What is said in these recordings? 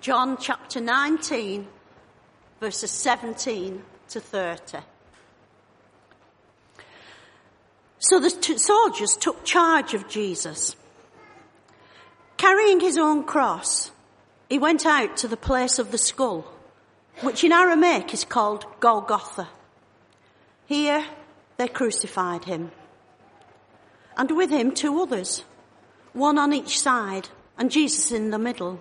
John chapter 19, verses 17 to 30. So the t- soldiers took charge of Jesus. Carrying his own cross, he went out to the place of the skull, which in Aramaic is called Golgotha. Here they crucified him. And with him two others, one on each side, and Jesus in the middle.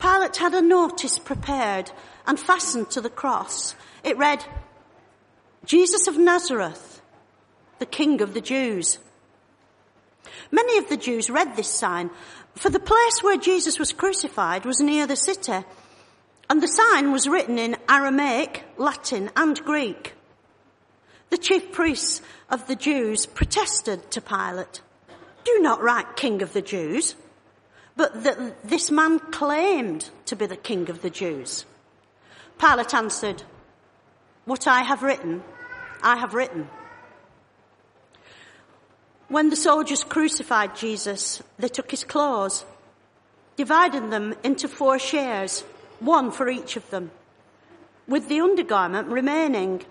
Pilate had a notice prepared and fastened to the cross. It read, Jesus of Nazareth, the King of the Jews. Many of the Jews read this sign, for the place where Jesus was crucified was near the city, and the sign was written in Aramaic, Latin, and Greek. The chief priests of the Jews protested to Pilate, do not write King of the Jews, but that this man claimed to be the King of the Jews. Pilate answered, what I have written, I have written. When the soldiers crucified Jesus, they took his clothes, divided them into four shares, one for each of them, with the undergarment remaining.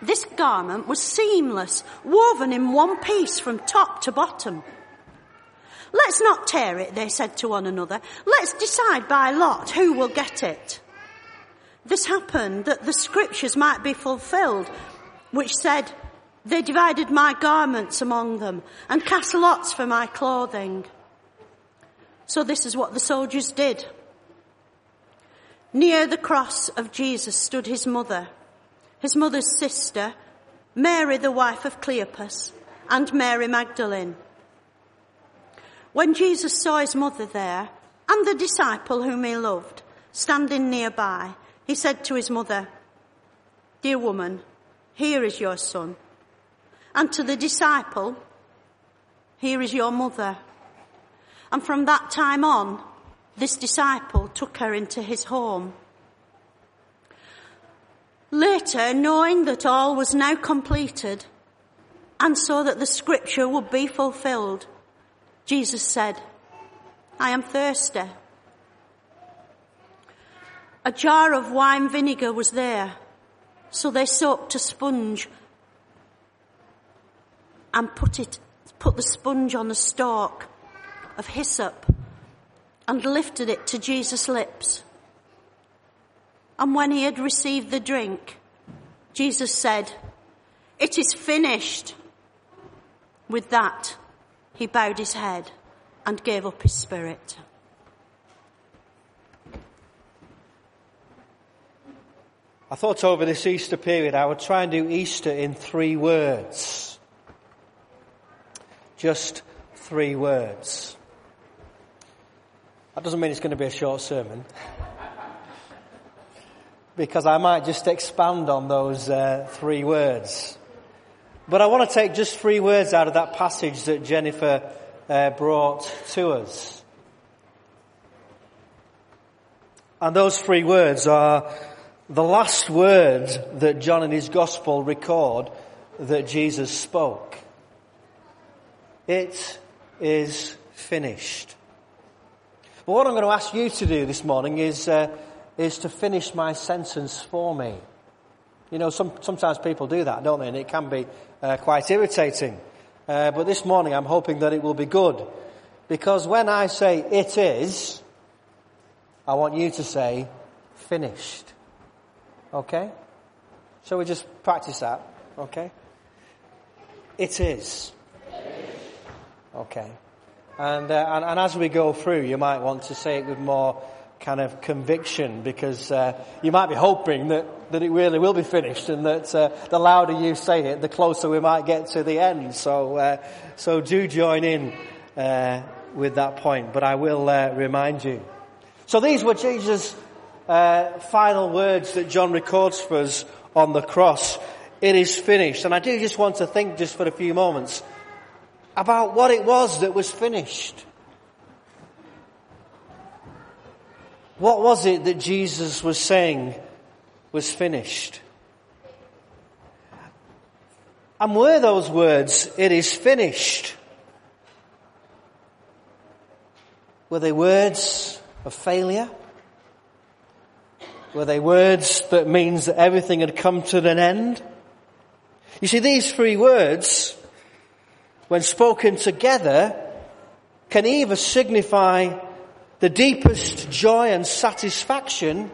This garment was seamless, woven in one piece from top to bottom. Let's not tear it, they said to one another. Let's decide by lot who will get it. This happened that the scriptures might be fulfilled, which said, they divided my garments among them and cast lots for my clothing. So this is what the soldiers did. Near the cross of Jesus stood his mother, his mother's sister, Mary the wife of Cleopas, and Mary Magdalene. When Jesus saw his mother there and the disciple whom he loved standing nearby, he said to his mother, Dear woman, here is your son. And to the disciple, here is your mother. And from that time on, this disciple took her into his home. Later, knowing that all was now completed, and so that the scripture would be fulfilled, Jesus said, I am thirsty. A jar of wine vinegar was there, so they soaked a sponge and put it, put the sponge on the stalk of hyssop and lifted it to Jesus' lips. And when he had received the drink, Jesus said, it is finished. With that, he bowed his head and gave up his spirit. I thought over this Easter period I would try and do Easter in three words. Just three words. That doesn't mean it's going to be a short sermon. because I might just expand on those uh, three words. But I want to take just three words out of that passage that Jennifer uh, brought to us. And those three words are the last words that John in his gospel record that Jesus spoke. It is finished. But what I'm going to ask you to do this morning is, uh, is to finish my sentence for me. You know, some, sometimes people do that, don't they? And it can be uh, quite irritating. Uh, but this morning I'm hoping that it will be good. Because when I say it is, I want you to say finished. Okay? So we just practice that? Okay? It is. Okay. And, uh, and, and, as we go through, you might want to say it with more kind of conviction because uh, you might be hoping that, that it really will be finished and that uh, the louder you say it, the closer we might get to the end. So, uh, so do join in uh, with that point, but I will uh, remind you. So these were Jesus' final words that John records for us on the cross. It is finished. And I do just want to think just for a few moments about what it was that was finished. What was it that Jesus was saying was finished? And were those words, it is finished? Were they words of failure? Were they words that means that everything had come to an end? You see, these three words, when spoken together, can either signify the deepest joy and satisfaction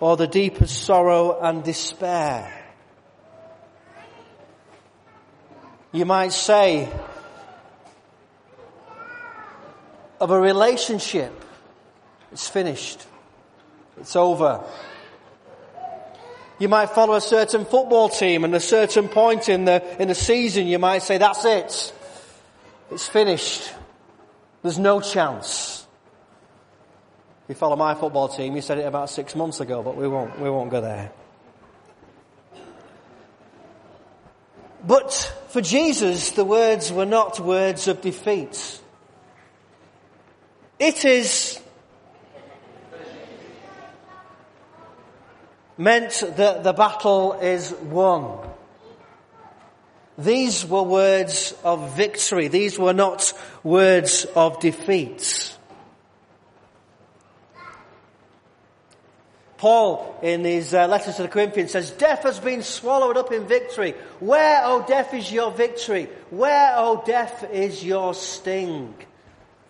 or the deepest sorrow and despair. You might say of a relationship, it's finished. It's over. You might follow a certain football team and a certain point in the, in the season you might say, that's it. It's finished. There's no chance. You follow my football team, you said it about six months ago, but we won't, we won't go there. But for Jesus, the words were not words of defeat. It is meant that the battle is won. These were words of victory. These were not words of defeat. Paul, in his uh, letters to the Corinthians, says, Death has been swallowed up in victory. Where, O death, is your victory? Where, O death, is your sting?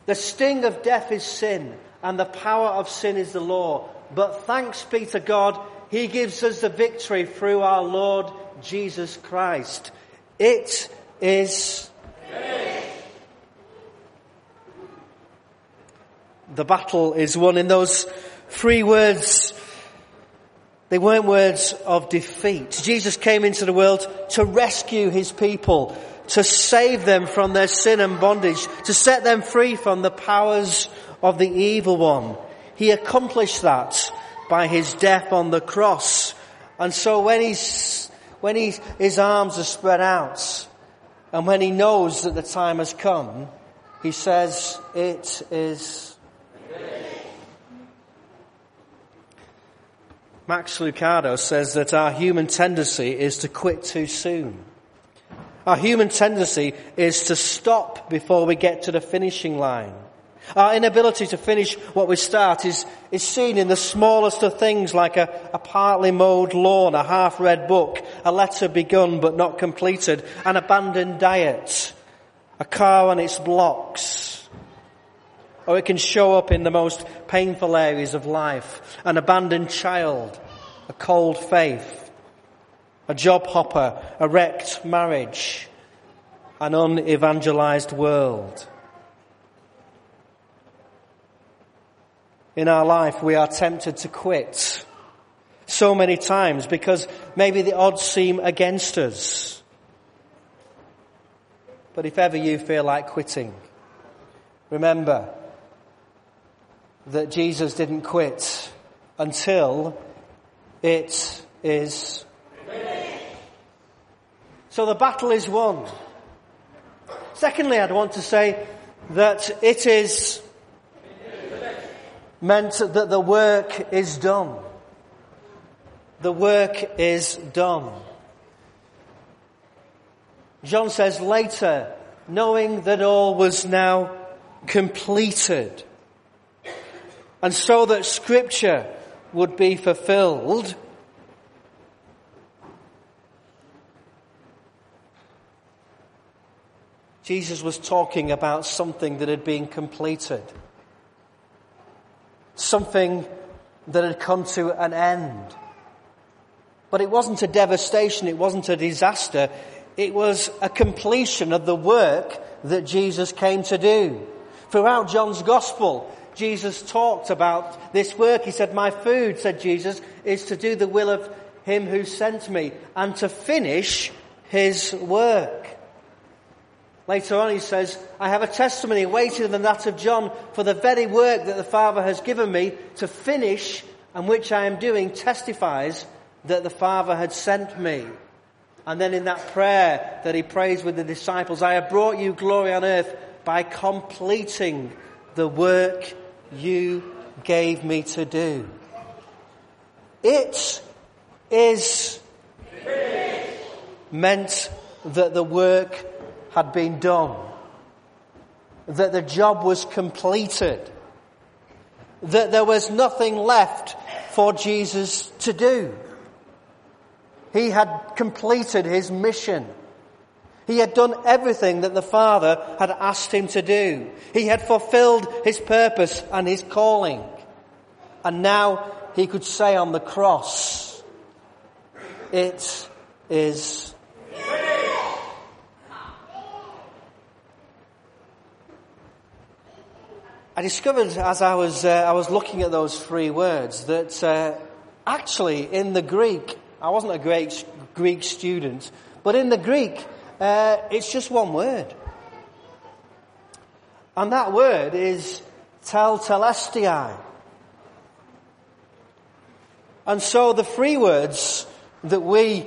The sting of death is sin, and the power of sin is the law. But thanks be to God, He gives us the victory through our Lord Jesus Christ. It is The battle is won in those three words. They weren't words of defeat. Jesus came into the world to rescue his people, to save them from their sin and bondage, to set them free from the powers of the evil one. He accomplished that by his death on the cross. And so when he's, when he, his arms are spread out, and when he knows that the time has come, he says, it is Max Lucado says that our human tendency is to quit too soon. Our human tendency is to stop before we get to the finishing line. Our inability to finish what we start is, is seen in the smallest of things like a, a partly mowed lawn, a half-read book, a letter begun but not completed, an abandoned diet, a car on its blocks. Or it can show up in the most painful areas of life. An abandoned child, a cold faith, a job hopper, a wrecked marriage, an unevangelized world. in our life, we are tempted to quit so many times because maybe the odds seem against us. But if ever you feel like quitting, remember that Jesus didn't quit until it is. So the battle is won. Secondly, I'd want to say that it is meant that the work is done. The work is done. John says later, knowing that all was now completed, and so that scripture would be fulfilled, Jesus was talking about something that had been completed something that had come to an end. But it wasn't a devastation, it wasn't a disaster, it was a completion of the work that Jesus came to do. Throughout John's Gospel, Jesus talked about this work. He said, My food, said Jesus, is to do the will of him who sent me and to finish his work. Later on he says, I have a testimony weightier than that of John for the very work that the Father has given me to finish and which I am doing testifies that the Father had sent me. And then in that prayer that he prays with the disciples, I have brought you glory on earth by completing the work you gave me to do. It is meant that the work had been done. that the job was completed. That there was nothing left for Jesus to do. He had completed his mission. He had done everything that the Father had asked him to do. He had fulfilled his purpose and his calling. And now he could say on the cross, it is I discovered as I was, uh, I was looking at those three words that uh, actually in the Greek, I wasn't a great Greek student, but in the Greek, uh, it's just one word. And that word is tetelestai. And so the three words that we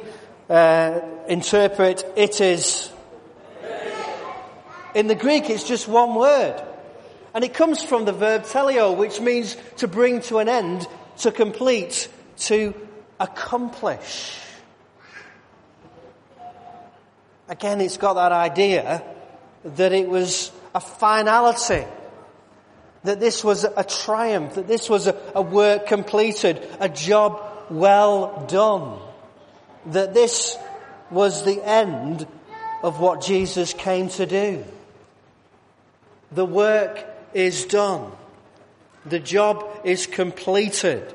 uh, interpret it is in the Greek it's just one word. And it comes from the verb teleo, which means to bring to an end, to complete, to accomplish. Again, it's got that idea that it was a finality, that this was a triumph, that this was a, a work completed, a job well done, that this was the end of what Jesus came to do. The work is done. The job is completed.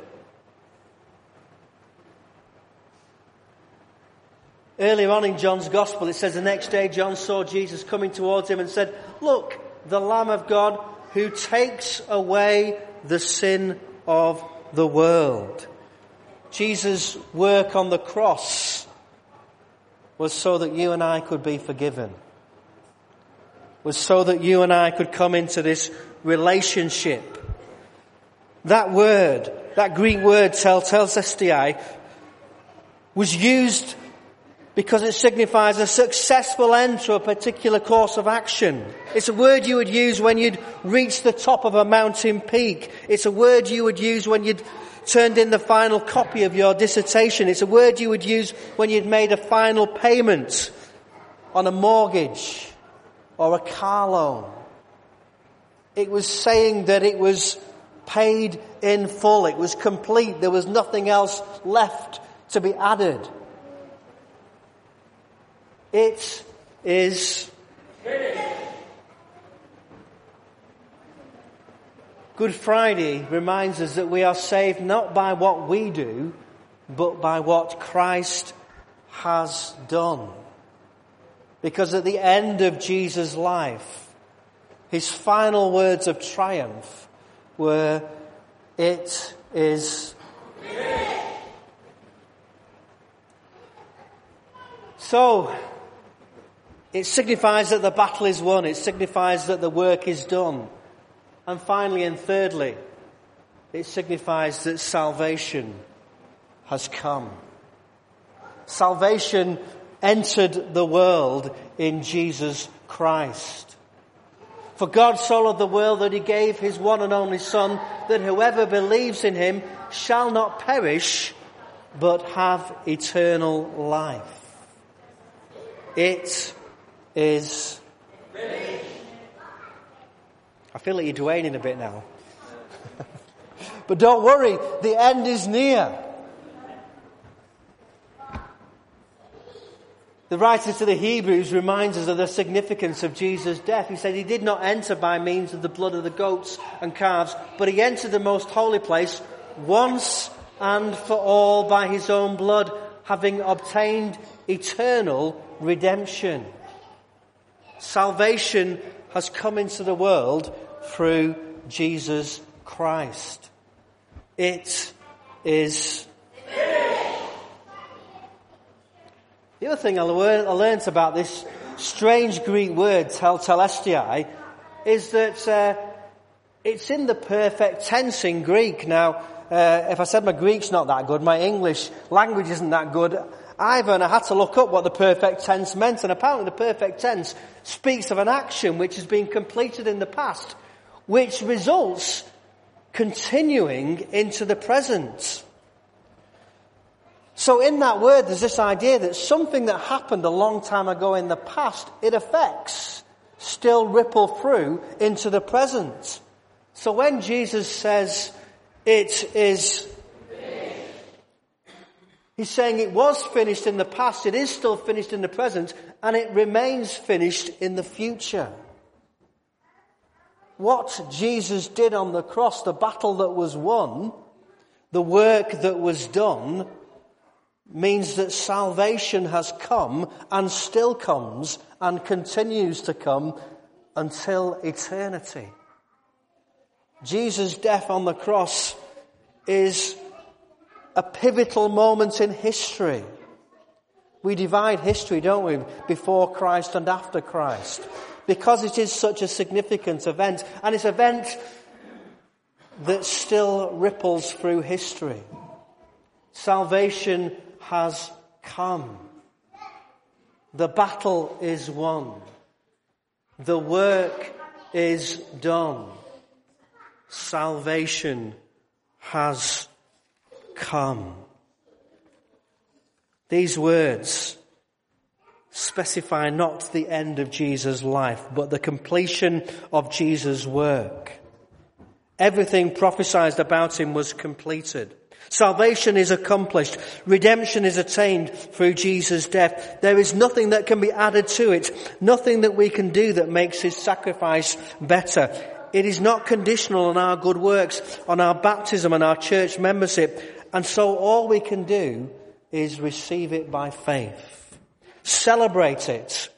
Earlier on in John's Gospel, it says the next day John saw Jesus coming towards him and said, Look, the Lamb of God who takes away the sin of the world. Jesus' work on the cross was so that you and I could be forgiven. Was so that you and I could come into this relationship. That word, that Greek word, tetelestai, was used because it signifies a successful end to a particular course of action. It's a word you would use when you'd reached the top of a mountain peak. It's a word you would use when you'd turned in the final copy of your dissertation. It's a word you would use when you'd made a final payment on a mortgage or a car loan. It was saying that it was paid in full. It was complete. There was nothing else left to be added. It is Good Friday reminds us that we are saved not by what we do, but by what Christ has done. Because at the end of Jesus' life, his final words of triumph were, It is So, it signifies that the battle is won. It signifies that the work is done. And finally and thirdly, it signifies that salvation has come. Salvation entered the world in Jesus Christ. For God so loved the world that he gave his one and only Son, that whoever believes in him shall not perish, but have eternal life. It is. I feel like you're dwaying a bit now. but don't worry, the end is near. The writer to the Hebrews reminds us of the significance of Jesus' death. He said he did not enter by means of the blood of the goats and calves, but he entered the most holy place once and for all by his own blood, having obtained eternal redemption. Salvation has come into the world through Jesus Christ. It is. The other thing I learned about this strange Greek word, tetelestai, is that uh, it's in the perfect tense in Greek. Now, uh, if I said my Greek's not that good, my English language isn't that good, and I had to look up what the perfect tense meant, and apparently the perfect tense speaks of an action which has been completed in the past, which results continuing into the present. So in that word, there's this idea that something that happened a long time ago in the past, it affects still ripple through into the present. So when Jesus says it is He's saying it was finished in the past, it is still finished in the present, and it remains finished in the future. What Jesus did on the cross, the battle that was won, the work that was done, means that salvation has come and still comes and continues to come until eternity. Jesus' death on the cross is a pivotal moment in history. We divide history, don't we, before Christ and after Christ, because it is such a significant event, and it's an event that still ripples through history. Salvation has come. The battle is won. The work is done. Salvation has come. These words specify not the end of Jesus' life, but the completion of Jesus' work. Everything prophesied about him was completed. Salvation is accomplished. Redemption is attained through Jesus' death. There is nothing that can be added to it. Nothing that we can do that makes his sacrifice better. It is not conditional on our good works, on our baptism and our church membership. And so all we can do is receive it by faith, celebrate it,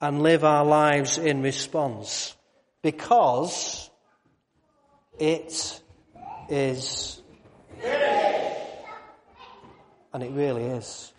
and live our lives in response because it is. And it really is.